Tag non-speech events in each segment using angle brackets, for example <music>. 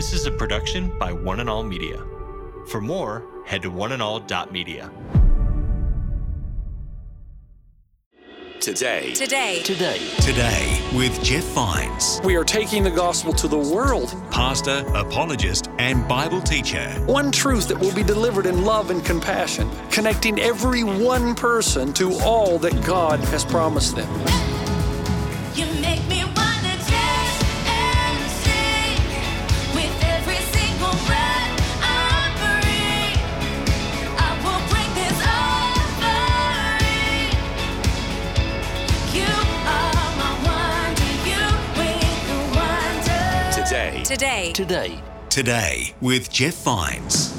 This is a production by One and All Media. For more, head to oneandall.media. Today. Today. Today. Today with Jeff Vines, We are taking the gospel to the world. pastor, apologist, and Bible teacher. One truth that will be delivered in love and compassion, connecting every one person to all that God has promised them. Today. Today. Today. Today with Jeff Vines.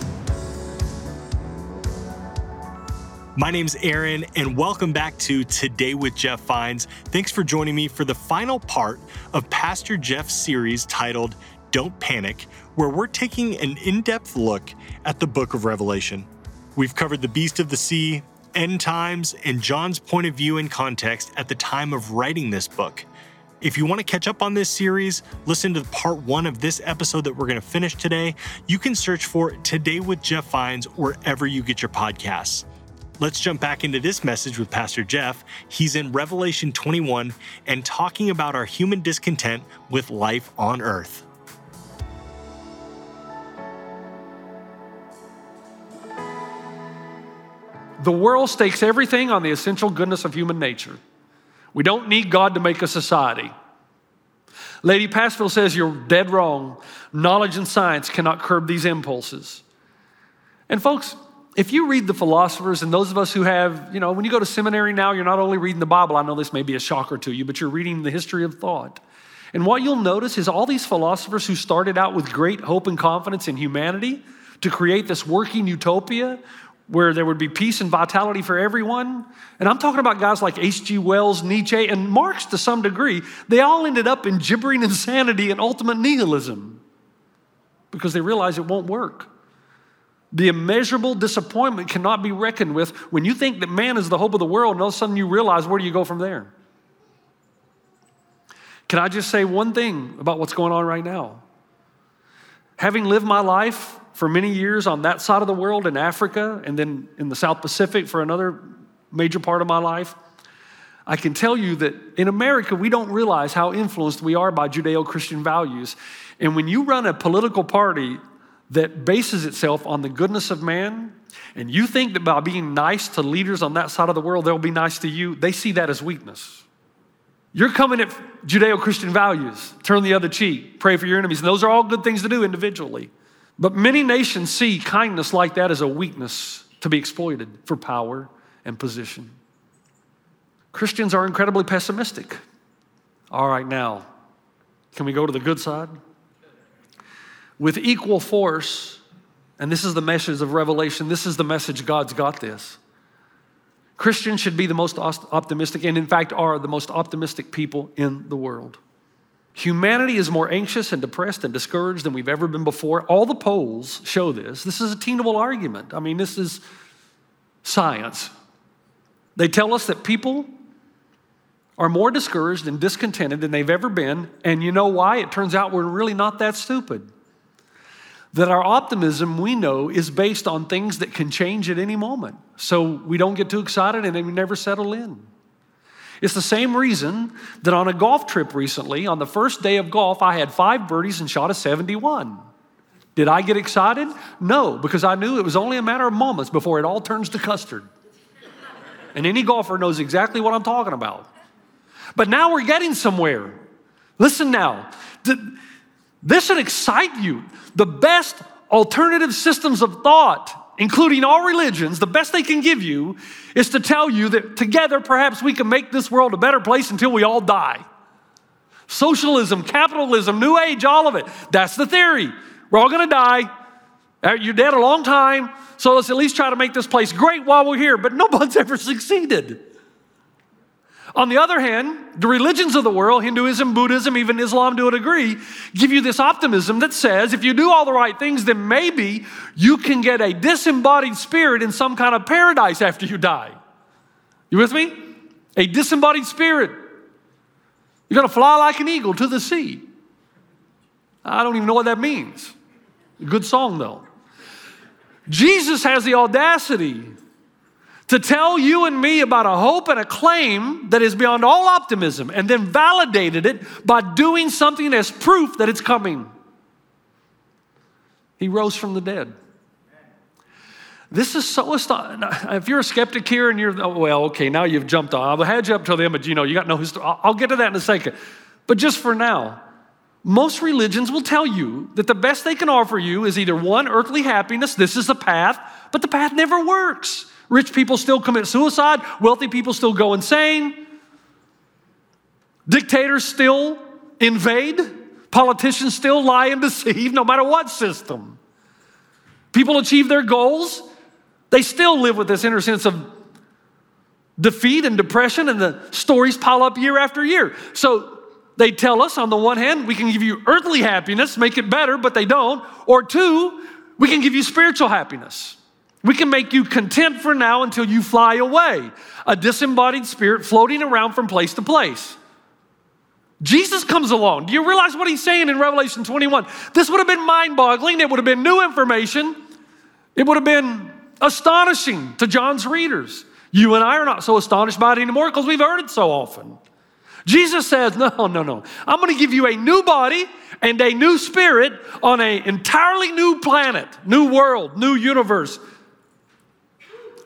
My name's Aaron, and welcome back to Today with Jeff Vines. Thanks for joining me for the final part of Pastor Jeff's series titled Don't Panic, where we're taking an in depth look at the book of Revelation. We've covered the beast of the sea, end times, and John's point of view and context at the time of writing this book. If you want to catch up on this series, listen to part one of this episode that we're going to finish today. You can search for Today with Jeff Vines wherever you get your podcasts. Let's jump back into this message with Pastor Jeff. He's in Revelation 21 and talking about our human discontent with life on earth. The world stakes everything on the essential goodness of human nature. We don't need God to make a society. Lady Passville says you're dead wrong. Knowledge and science cannot curb these impulses. And folks, if you read the philosophers and those of us who have, you know, when you go to seminary now, you're not only reading the Bible, I know this may be a shocker to you, but you're reading the history of thought. And what you'll notice is all these philosophers who started out with great hope and confidence in humanity to create this working utopia where there would be peace and vitality for everyone. And I'm talking about guys like H.G. Wells, Nietzsche, and Marx to some degree. They all ended up in gibbering insanity and ultimate nihilism because they realized it won't work. The immeasurable disappointment cannot be reckoned with when you think that man is the hope of the world, and all of a sudden you realize where do you go from there? Can I just say one thing about what's going on right now? Having lived my life for many years on that side of the world in Africa and then in the South Pacific for another major part of my life, I can tell you that in America, we don't realize how influenced we are by Judeo Christian values. And when you run a political party that bases itself on the goodness of man, and you think that by being nice to leaders on that side of the world, they'll be nice to you, they see that as weakness. You're coming at Judeo Christian values, turn the other cheek, pray for your enemies. And those are all good things to do individually. But many nations see kindness like that as a weakness to be exploited for power and position. Christians are incredibly pessimistic. All right, now, can we go to the good side? With equal force, and this is the message of Revelation, this is the message God's got this. Christians should be the most optimistic, and in fact, are the most optimistic people in the world. Humanity is more anxious and depressed and discouraged than we've ever been before. All the polls show this. This is a tenable argument. I mean, this is science. They tell us that people are more discouraged and discontented than they've ever been. And you know why? It turns out we're really not that stupid. That our optimism, we know, is based on things that can change at any moment. So we don't get too excited and then we never settle in. It's the same reason that on a golf trip recently, on the first day of golf, I had five birdies and shot a 71. Did I get excited? No, because I knew it was only a matter of moments before it all turns to custard. And any golfer knows exactly what I'm talking about. But now we're getting somewhere. Listen now. This should excite you. The best alternative systems of thought, including all religions, the best they can give you is to tell you that together perhaps we can make this world a better place until we all die. Socialism, capitalism, New Age, all of it. That's the theory. We're all gonna die. Uh, You're dead a long time, so let's at least try to make this place great while we're here. But nobody's <laughs> ever succeeded. On the other hand, the religions of the world, Hinduism, Buddhism, even Islam to a degree, give you this optimism that says if you do all the right things, then maybe you can get a disembodied spirit in some kind of paradise after you die. You with me? A disembodied spirit. You're going to fly like an eagle to the sea. I don't even know what that means. Good song, though. Jesus has the audacity to tell you and me about a hope and a claim that is beyond all optimism and then validated it by doing something as proof that it's coming. He rose from the dead. This is so astonishing. If you're a skeptic here and you're, oh, well, okay, now you've jumped on. I've had you up till the end, but you know, you got no history. I'll I'll get to that in a second. But just for now, most religions will tell you that the best they can offer you is either one, earthly happiness, this is the path, but the path never works. Rich people still commit suicide, wealthy people still go insane, dictators still invade, politicians still lie and deceive, no matter what system. People achieve their goals, they still live with this inner sense of defeat and depression, and the stories pile up year after year. So they tell us, on the one hand, we can give you earthly happiness, make it better, but they don't. Or two, we can give you spiritual happiness. We can make you content for now until you fly away, a disembodied spirit floating around from place to place. Jesus comes along. Do you realize what he's saying in Revelation 21? This would have been mind boggling. It would have been new information. It would have been astonishing to John's readers. You and I are not so astonished by it anymore because we've heard it so often. Jesus says, No, no, no. I'm going to give you a new body and a new spirit on an entirely new planet, new world, new universe.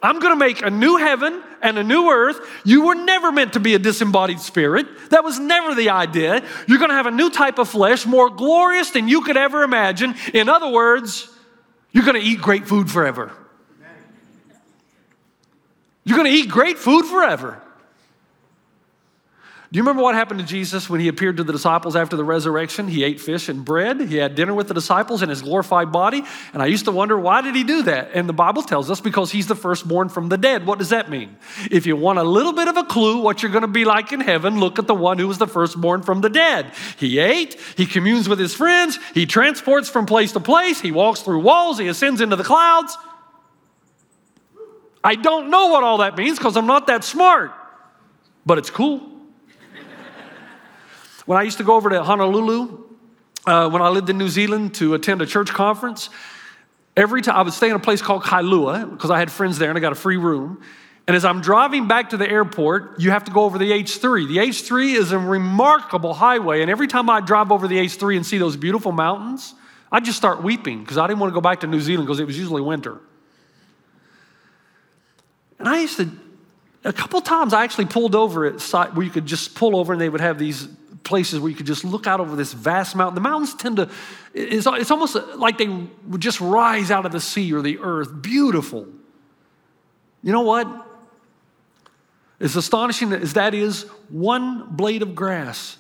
I'm going to make a new heaven and a new earth. You were never meant to be a disembodied spirit. That was never the idea. You're going to have a new type of flesh, more glorious than you could ever imagine. In other words, you're going to eat great food forever. You're going to eat great food forever. Do you remember what happened to Jesus when he appeared to the disciples after the resurrection? He ate fish and bread. He had dinner with the disciples in his glorified body. And I used to wonder, why did he do that? And the Bible tells us because he's the firstborn from the dead. What does that mean? If you want a little bit of a clue what you're going to be like in heaven, look at the one who was the firstborn from the dead. He ate, he communes with his friends, he transports from place to place, he walks through walls, he ascends into the clouds. I don't know what all that means because I'm not that smart, but it's cool. When I used to go over to Honolulu, uh, when I lived in New Zealand to attend a church conference, every time I would stay in a place called Kailua because I had friends there and I got a free room. And as I'm driving back to the airport, you have to go over the H3. The H3 is a remarkable highway, and every time I drive over the H3 and see those beautiful mountains, I just start weeping because I didn't want to go back to New Zealand because it was usually winter. And I used to, a couple times I actually pulled over at site where you could just pull over and they would have these places where you could just look out over this vast mountain. The mountains tend to, it's, it's almost like they would just rise out of the sea or the earth. Beautiful. You know what? As astonishing as that is, one blade of grass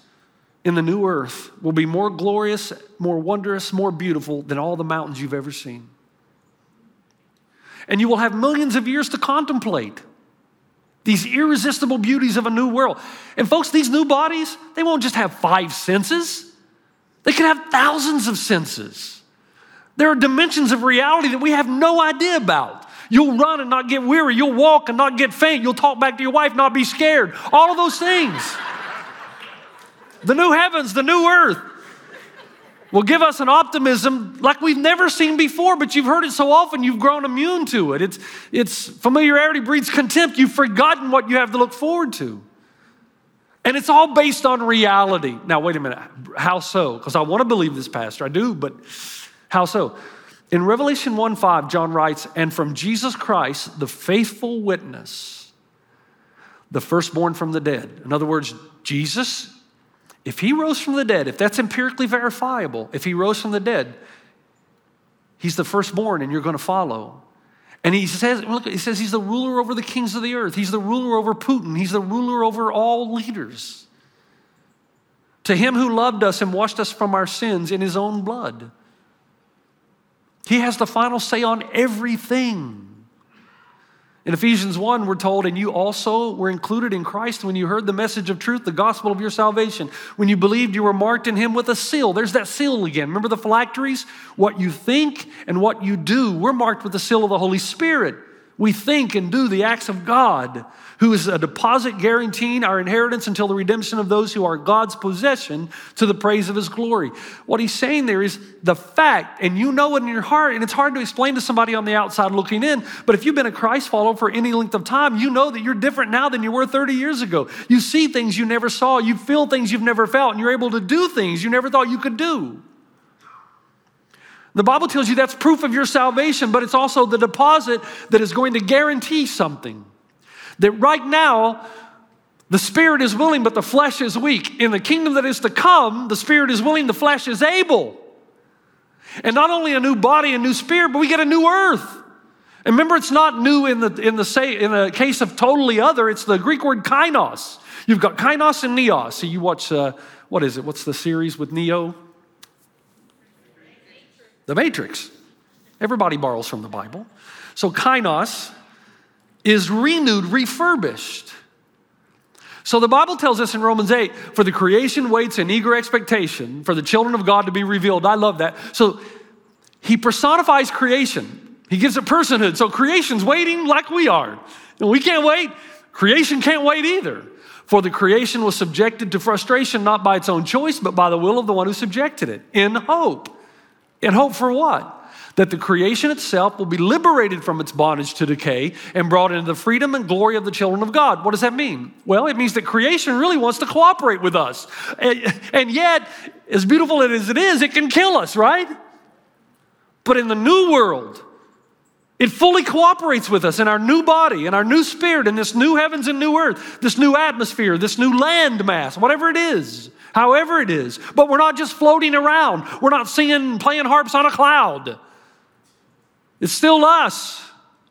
in the new earth will be more glorious, more wondrous, more beautiful than all the mountains you've ever seen. And you will have millions of years to contemplate these irresistible beauties of a new world. And folks, these new bodies, they won't just have five senses, they can have thousands of senses. There are dimensions of reality that we have no idea about. You'll run and not get weary. You'll walk and not get faint. You'll talk back to your wife, not be scared. All of those things. the new heavens, the new earth will give us an optimism like we've never seen before, but you've heard it so often you've grown immune to it. It's, it's familiarity breeds contempt. You've forgotten what you have to look forward to. And it's all based on reality. Now, wait a minute. How so? Because I want to believe this, Pastor. I do, but how so? In Revelation 1 5, John writes, And from Jesus Christ, the faithful witness, the firstborn from the dead. In other words, Jesus if he rose from the dead, if that's empirically verifiable, if he rose from the dead, he's the firstborn and you're going to follow. And he says, look, he says he's the ruler over the kings of the earth. He's the ruler over Putin. He's the ruler over all leaders. To him who loved us and washed us from our sins in his own blood. He has the final say on everything. In Ephesians 1, we're told, and you also were included in Christ when you heard the message of truth, the gospel of your salvation. When you believed, you were marked in him with a seal. There's that seal again. Remember the phylacteries? What you think and what you do. We're marked with the seal of the Holy Spirit. We think and do the acts of God, who is a deposit guaranteeing our inheritance until the redemption of those who are God's possession to the praise of his glory. What he's saying there is the fact, and you know it in your heart, and it's hard to explain to somebody on the outside looking in, but if you've been a Christ follower for any length of time, you know that you're different now than you were 30 years ago. You see things you never saw, you feel things you've never felt, and you're able to do things you never thought you could do. The Bible tells you that's proof of your salvation, but it's also the deposit that is going to guarantee something. That right now, the spirit is willing, but the flesh is weak. In the kingdom that is to come, the spirit is willing, the flesh is able. And not only a new body, a new spirit, but we get a new earth. And remember, it's not new in the, in the, say, in the case of totally other, it's the Greek word kainos. You've got kainos and neos. So you watch, uh, what is it? What's the series with Neo? The Matrix. Everybody borrows from the Bible. So kainos is renewed, refurbished. So the Bible tells us in Romans 8, for the creation waits in eager expectation for the children of God to be revealed. I love that. So he personifies creation. He gives it personhood. So creation's waiting like we are. And we can't wait. Creation can't wait either. For the creation was subjected to frustration not by its own choice, but by the will of the one who subjected it, in hope. In hope for what? That the creation itself will be liberated from its bondage to decay and brought into the freedom and glory of the children of God. What does that mean? Well, it means that creation really wants to cooperate with us. And, and yet, as beautiful as it is, it can kill us, right? But in the new world, it fully cooperates with us in our new body, in our new spirit, in this new heavens and new earth, this new atmosphere, this new land mass, whatever it is, however it is. But we're not just floating around, we're not singing, playing harps on a cloud. It's still us.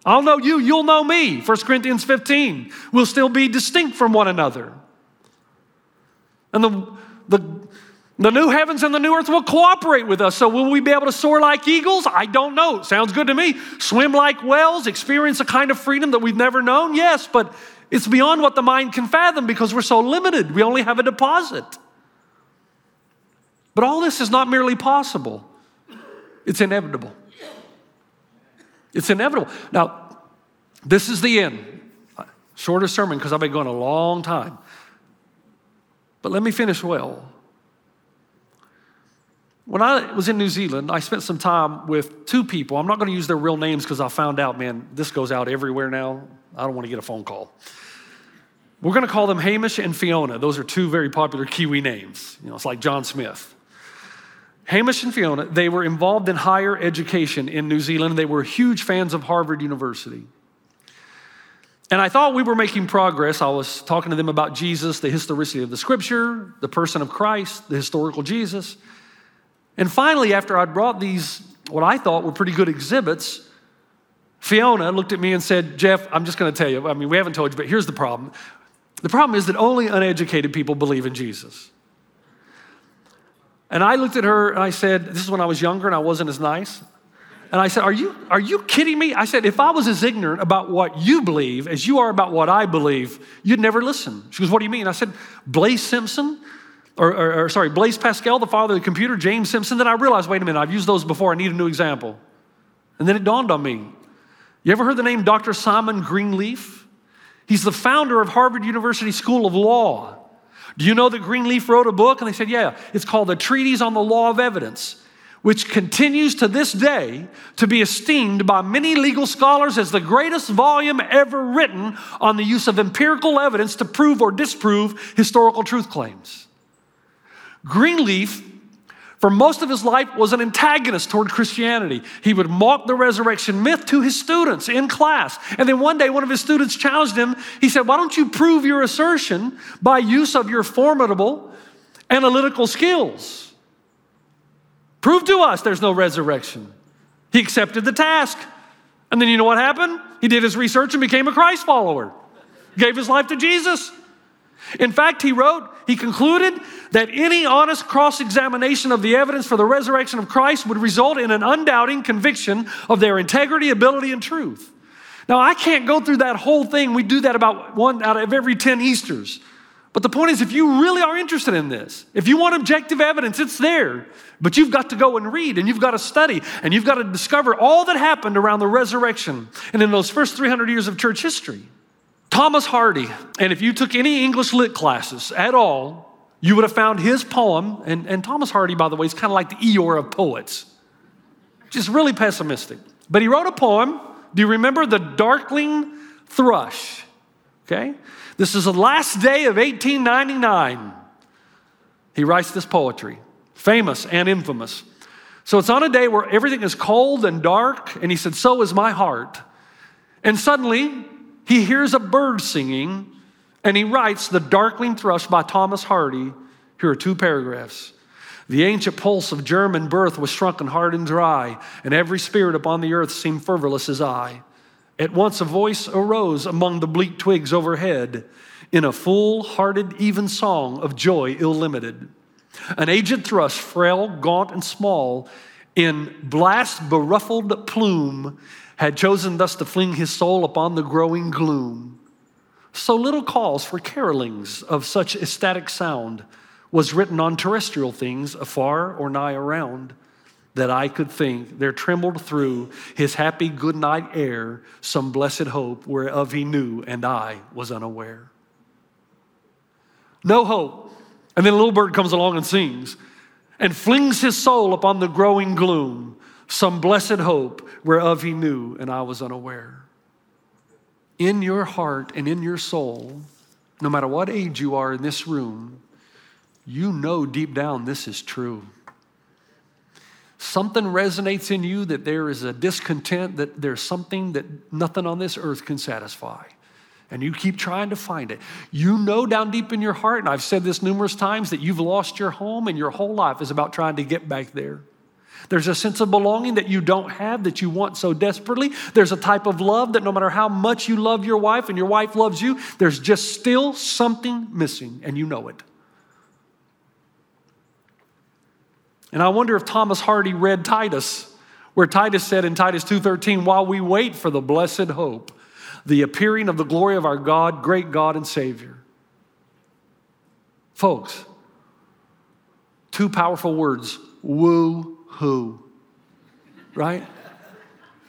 I'll know you, you'll know me. 1 Corinthians 15. We'll still be distinct from one another. And the, the, the new heavens and the new earth will cooperate with us. So, will we be able to soar like eagles? I don't know. Sounds good to me. Swim like whales, experience a kind of freedom that we've never known? Yes, but it's beyond what the mind can fathom because we're so limited. We only have a deposit. But all this is not merely possible, it's inevitable. It's inevitable. Now, this is the end. Shorter sermon because I've been going a long time. But let me finish well. When I was in New Zealand, I spent some time with two people. I'm not going to use their real names because I found out, man, this goes out everywhere now. I don't want to get a phone call. We're going to call them Hamish and Fiona. Those are two very popular Kiwi names. You know, it's like John Smith. Hamish and Fiona, they were involved in higher education in New Zealand. They were huge fans of Harvard University. And I thought we were making progress. I was talking to them about Jesus, the historicity of the scripture, the person of Christ, the historical Jesus. And finally, after I'd brought these, what I thought were pretty good exhibits, Fiona looked at me and said, Jeff, I'm just going to tell you, I mean, we haven't told you, but here's the problem. The problem is that only uneducated people believe in Jesus. And I looked at her and I said, This is when I was younger and I wasn't as nice. And I said, Are you, are you kidding me? I said, If I was as ignorant about what you believe as you are about what I believe, you'd never listen. She goes, What do you mean? I said, Blaise Simpson, or, or, or sorry, Blaise Pascal, the father of the computer, James Simpson. Then I realized, wait a minute, I've used those before. I need a new example. And then it dawned on me. You ever heard the name Dr. Simon Greenleaf? He's the founder of Harvard University School of Law. Do you know that Greenleaf wrote a book? And they said, Yeah, it's called The Treatise on the Law of Evidence, which continues to this day to be esteemed by many legal scholars as the greatest volume ever written on the use of empirical evidence to prove or disprove historical truth claims. Greenleaf for most of his life was an antagonist toward Christianity. He would mock the resurrection myth to his students in class. And then one day one of his students challenged him. He said, "Why don't you prove your assertion by use of your formidable analytical skills? Prove to us there's no resurrection." He accepted the task. And then you know what happened? He did his research and became a Christ follower. Gave his life to Jesus. In fact, he wrote, he concluded that any honest cross examination of the evidence for the resurrection of Christ would result in an undoubting conviction of their integrity, ability, and truth. Now, I can't go through that whole thing. We do that about one out of every 10 Easters. But the point is, if you really are interested in this, if you want objective evidence, it's there. But you've got to go and read and you've got to study and you've got to discover all that happened around the resurrection and in those first 300 years of church history. Thomas Hardy, and if you took any English lit classes at all, you would have found his poem. And, and Thomas Hardy, by the way, is kind of like the Eeyore of poets, just really pessimistic. But he wrote a poem. Do you remember the Darkling Thrush? Okay? This is the last day of 1899. He writes this poetry, famous and infamous. So it's on a day where everything is cold and dark, and he said, So is my heart. And suddenly, he hears a bird singing, and he writes The Darkling Thrush by Thomas Hardy. Here are two paragraphs. The ancient pulse of German birth was shrunken hard and dry, and every spirit upon the earth seemed fervorless as I. At once a voice arose among the bleak twigs overhead in a full hearted, even song of joy ill limited. An aged thrush, frail, gaunt, and small, in blast beruffled plume, had chosen thus to fling his soul upon the growing gloom. So little cause for carolings of such ecstatic sound was written on terrestrial things afar or nigh around that I could think there trembled through his happy good night air some blessed hope whereof he knew and I was unaware. No hope. And then a little bird comes along and sings and flings his soul upon the growing gloom, some blessed hope whereof he knew and I was unaware. In your heart and in your soul, no matter what age you are in this room, you know deep down this is true. Something resonates in you that there is a discontent, that there's something that nothing on this earth can satisfy. And you keep trying to find it. You know down deep in your heart, and I've said this numerous times, that you've lost your home and your whole life is about trying to get back there. There's a sense of belonging that you don't have that you want so desperately. There's a type of love that no matter how much you love your wife and your wife loves you, there's just still something missing, and you know it. And I wonder if Thomas Hardy read Titus, where Titus said in Titus 2:13, "While we wait for the blessed hope, the appearing of the glory of our God, great God and Savior." Folks, two powerful words, woo hoo. Right?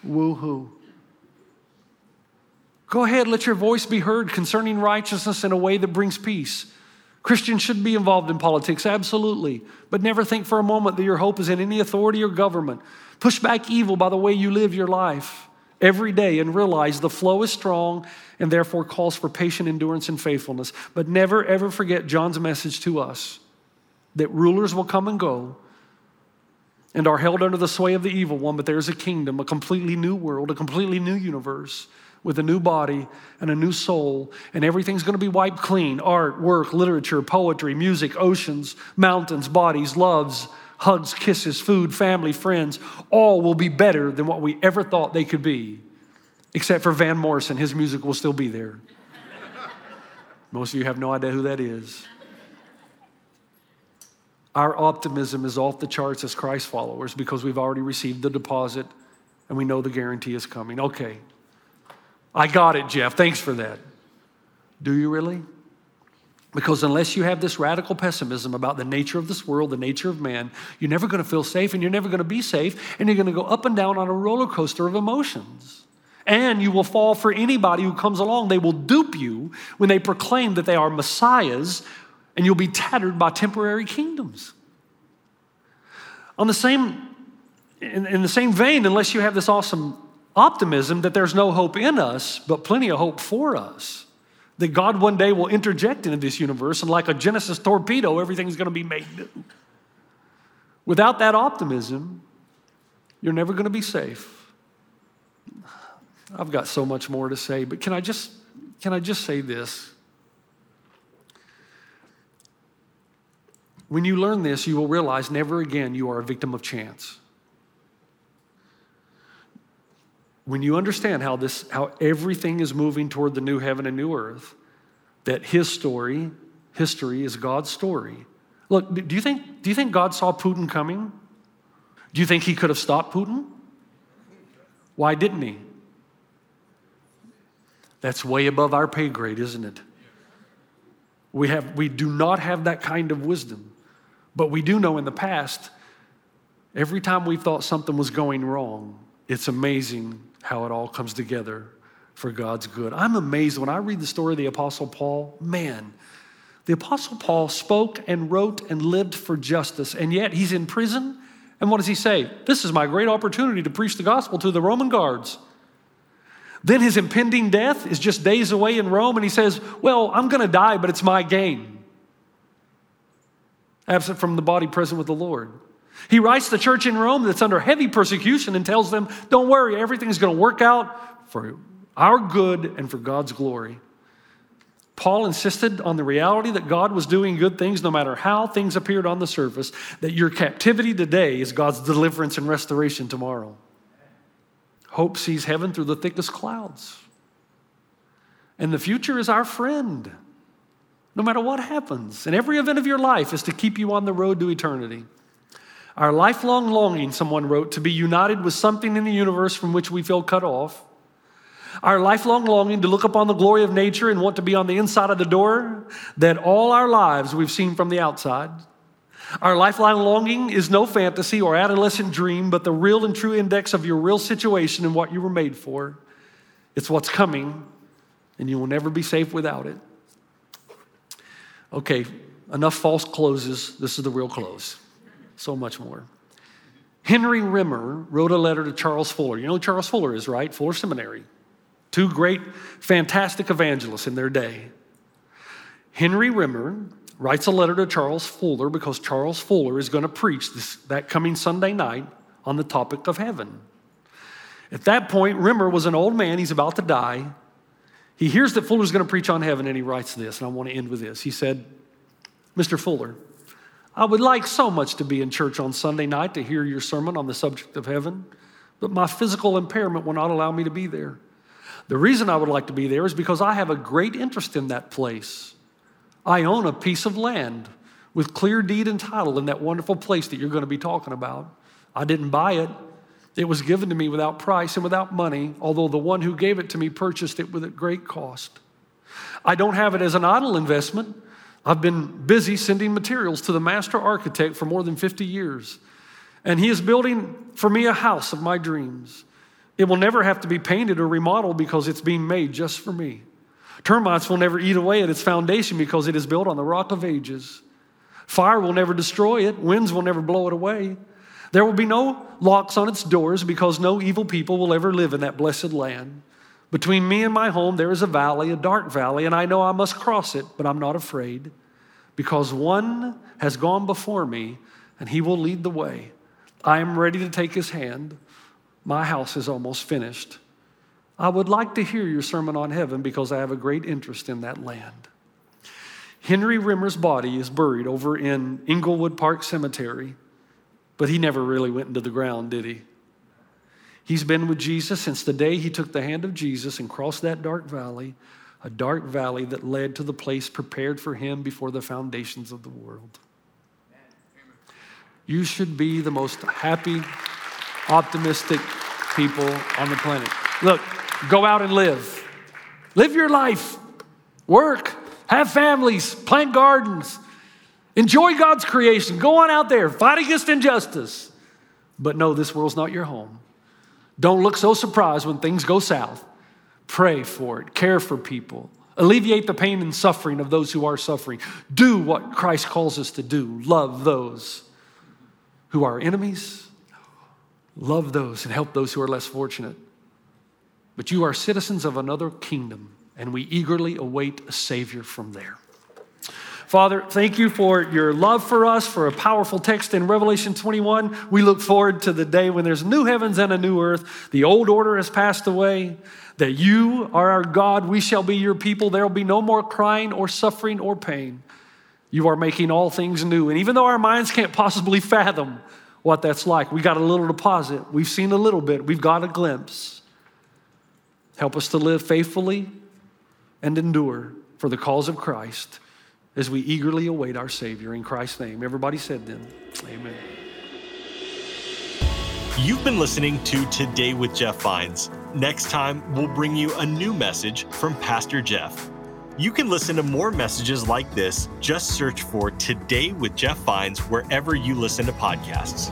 Woo hoo. Go ahead, let your voice be heard concerning righteousness in a way that brings peace. Christians should be involved in politics, absolutely. But never think for a moment that your hope is in any authority or government. Push back evil by the way you live your life every day and realize the flow is strong and therefore calls for patient endurance and faithfulness. But never, ever forget John's message to us that rulers will come and go and are held under the sway of the evil one, but there's a kingdom, a completely new world, a completely new universe with a new body and a new soul, and everything's going to be wiped clean art, work, literature, poetry, music, oceans, mountains, bodies, loves, hugs, kisses, food, family, friends. All will be better than what we ever thought they could be, except for Van Morrison. His music will still be there. Most of you have no idea who that is. Our optimism is off the charts as Christ followers because we've already received the deposit and we know the guarantee is coming. Okay, I got it, Jeff. Thanks for that. Do you really? Because unless you have this radical pessimism about the nature of this world, the nature of man, you're never going to feel safe and you're never going to be safe and you're going to go up and down on a roller coaster of emotions. And you will fall for anybody who comes along. They will dupe you when they proclaim that they are messiahs and you'll be tattered by temporary kingdoms. On the same, in, in the same vein, unless you have this awesome optimism that there's no hope in us, but plenty of hope for us. That God one day will interject into this universe and, like a Genesis torpedo, everything's going to be made new. Without that optimism, you're never going to be safe. I've got so much more to say, but can I just can I just say this? When you learn this, you will realize never again you are a victim of chance. When you understand how this how everything is moving toward the new heaven and new earth that his story history is god's story. Look do you think do you think god saw putin coming? Do you think he could have stopped putin? Why didn't he? That's way above our pay grade isn't it? We, have, we do not have that kind of wisdom. But we do know in the past, every time we thought something was going wrong, it's amazing how it all comes together for God's good. I'm amazed when I read the story of the Apostle Paul, man, the Apostle Paul spoke and wrote and lived for justice, and yet he's in prison. And what does he say? This is my great opportunity to preach the gospel to the Roman guards. Then his impending death is just days away in Rome, and he says, Well, I'm going to die, but it's my gain. Absent from the body, present with the Lord. He writes the church in Rome that's under heavy persecution and tells them, Don't worry, everything's going to work out for our good and for God's glory. Paul insisted on the reality that God was doing good things no matter how things appeared on the surface, that your captivity today is God's deliverance and restoration tomorrow. Hope sees heaven through the thickest clouds. And the future is our friend, no matter what happens. And every event of your life is to keep you on the road to eternity. Our lifelong longing, someone wrote, to be united with something in the universe from which we feel cut off. Our lifelong longing to look upon the glory of nature and want to be on the inside of the door that all our lives we've seen from the outside. Our lifelong longing is no fantasy or adolescent dream, but the real and true index of your real situation and what you were made for. It's what's coming, and you will never be safe without it. Okay, enough false closes. This is the real close. So much more. Henry Rimmer wrote a letter to Charles Fuller. You know Charles Fuller is, right? Fuller Seminary. Two great, fantastic evangelists in their day. Henry Rimmer writes a letter to Charles Fuller because Charles Fuller is going to preach this, that coming Sunday night on the topic of heaven. At that point, Rimmer was an old man, he's about to die. He hears that Fuller's going to preach on heaven, and he writes this, and I want to end with this. He said, Mr. Fuller, I would like so much to be in church on Sunday night to hear your sermon on the subject of heaven, but my physical impairment will not allow me to be there. The reason I would like to be there is because I have a great interest in that place. I own a piece of land with clear deed and title in that wonderful place that you're going to be talking about. I didn't buy it. It was given to me without price and without money, although the one who gave it to me purchased it with a great cost. I don't have it as an idle investment. I've been busy sending materials to the master architect for more than 50 years, and he is building for me a house of my dreams. It will never have to be painted or remodeled because it's being made just for me. Termites will never eat away at its foundation because it is built on the rock of ages. Fire will never destroy it, winds will never blow it away. There will be no locks on its doors because no evil people will ever live in that blessed land. Between me and my home, there is a valley, a dark valley, and I know I must cross it, but I'm not afraid because one has gone before me and he will lead the way. I am ready to take his hand. My house is almost finished. I would like to hear your sermon on heaven because I have a great interest in that land. Henry Rimmer's body is buried over in Inglewood Park Cemetery, but he never really went into the ground, did he? He's been with Jesus since the day he took the hand of Jesus and crossed that dark valley, a dark valley that led to the place prepared for him before the foundations of the world. You should be the most happy, optimistic people on the planet. Look, go out and live. Live your life. Work. Have families. Plant gardens. Enjoy God's creation. Go on out there. Fight against injustice. But no, this world's not your home. Don't look so surprised when things go south. Pray for it. Care for people. Alleviate the pain and suffering of those who are suffering. Do what Christ calls us to do. Love those who are enemies. Love those and help those who are less fortunate. But you are citizens of another kingdom, and we eagerly await a Savior from there. Father, thank you for your love for us, for a powerful text in Revelation 21. We look forward to the day when there's new heavens and a new earth. The old order has passed away, that you are our God. We shall be your people. There will be no more crying or suffering or pain. You are making all things new. And even though our minds can't possibly fathom what that's like, we got a little deposit. We've seen a little bit, we've got a glimpse. Help us to live faithfully and endure for the cause of Christ as we eagerly await our Savior in Christ's name. Everybody said then, Amen. You've been listening to Today with Jeff Vines. Next time, we'll bring you a new message from Pastor Jeff. You can listen to more messages like this. Just search for Today with Jeff Vines wherever you listen to podcasts.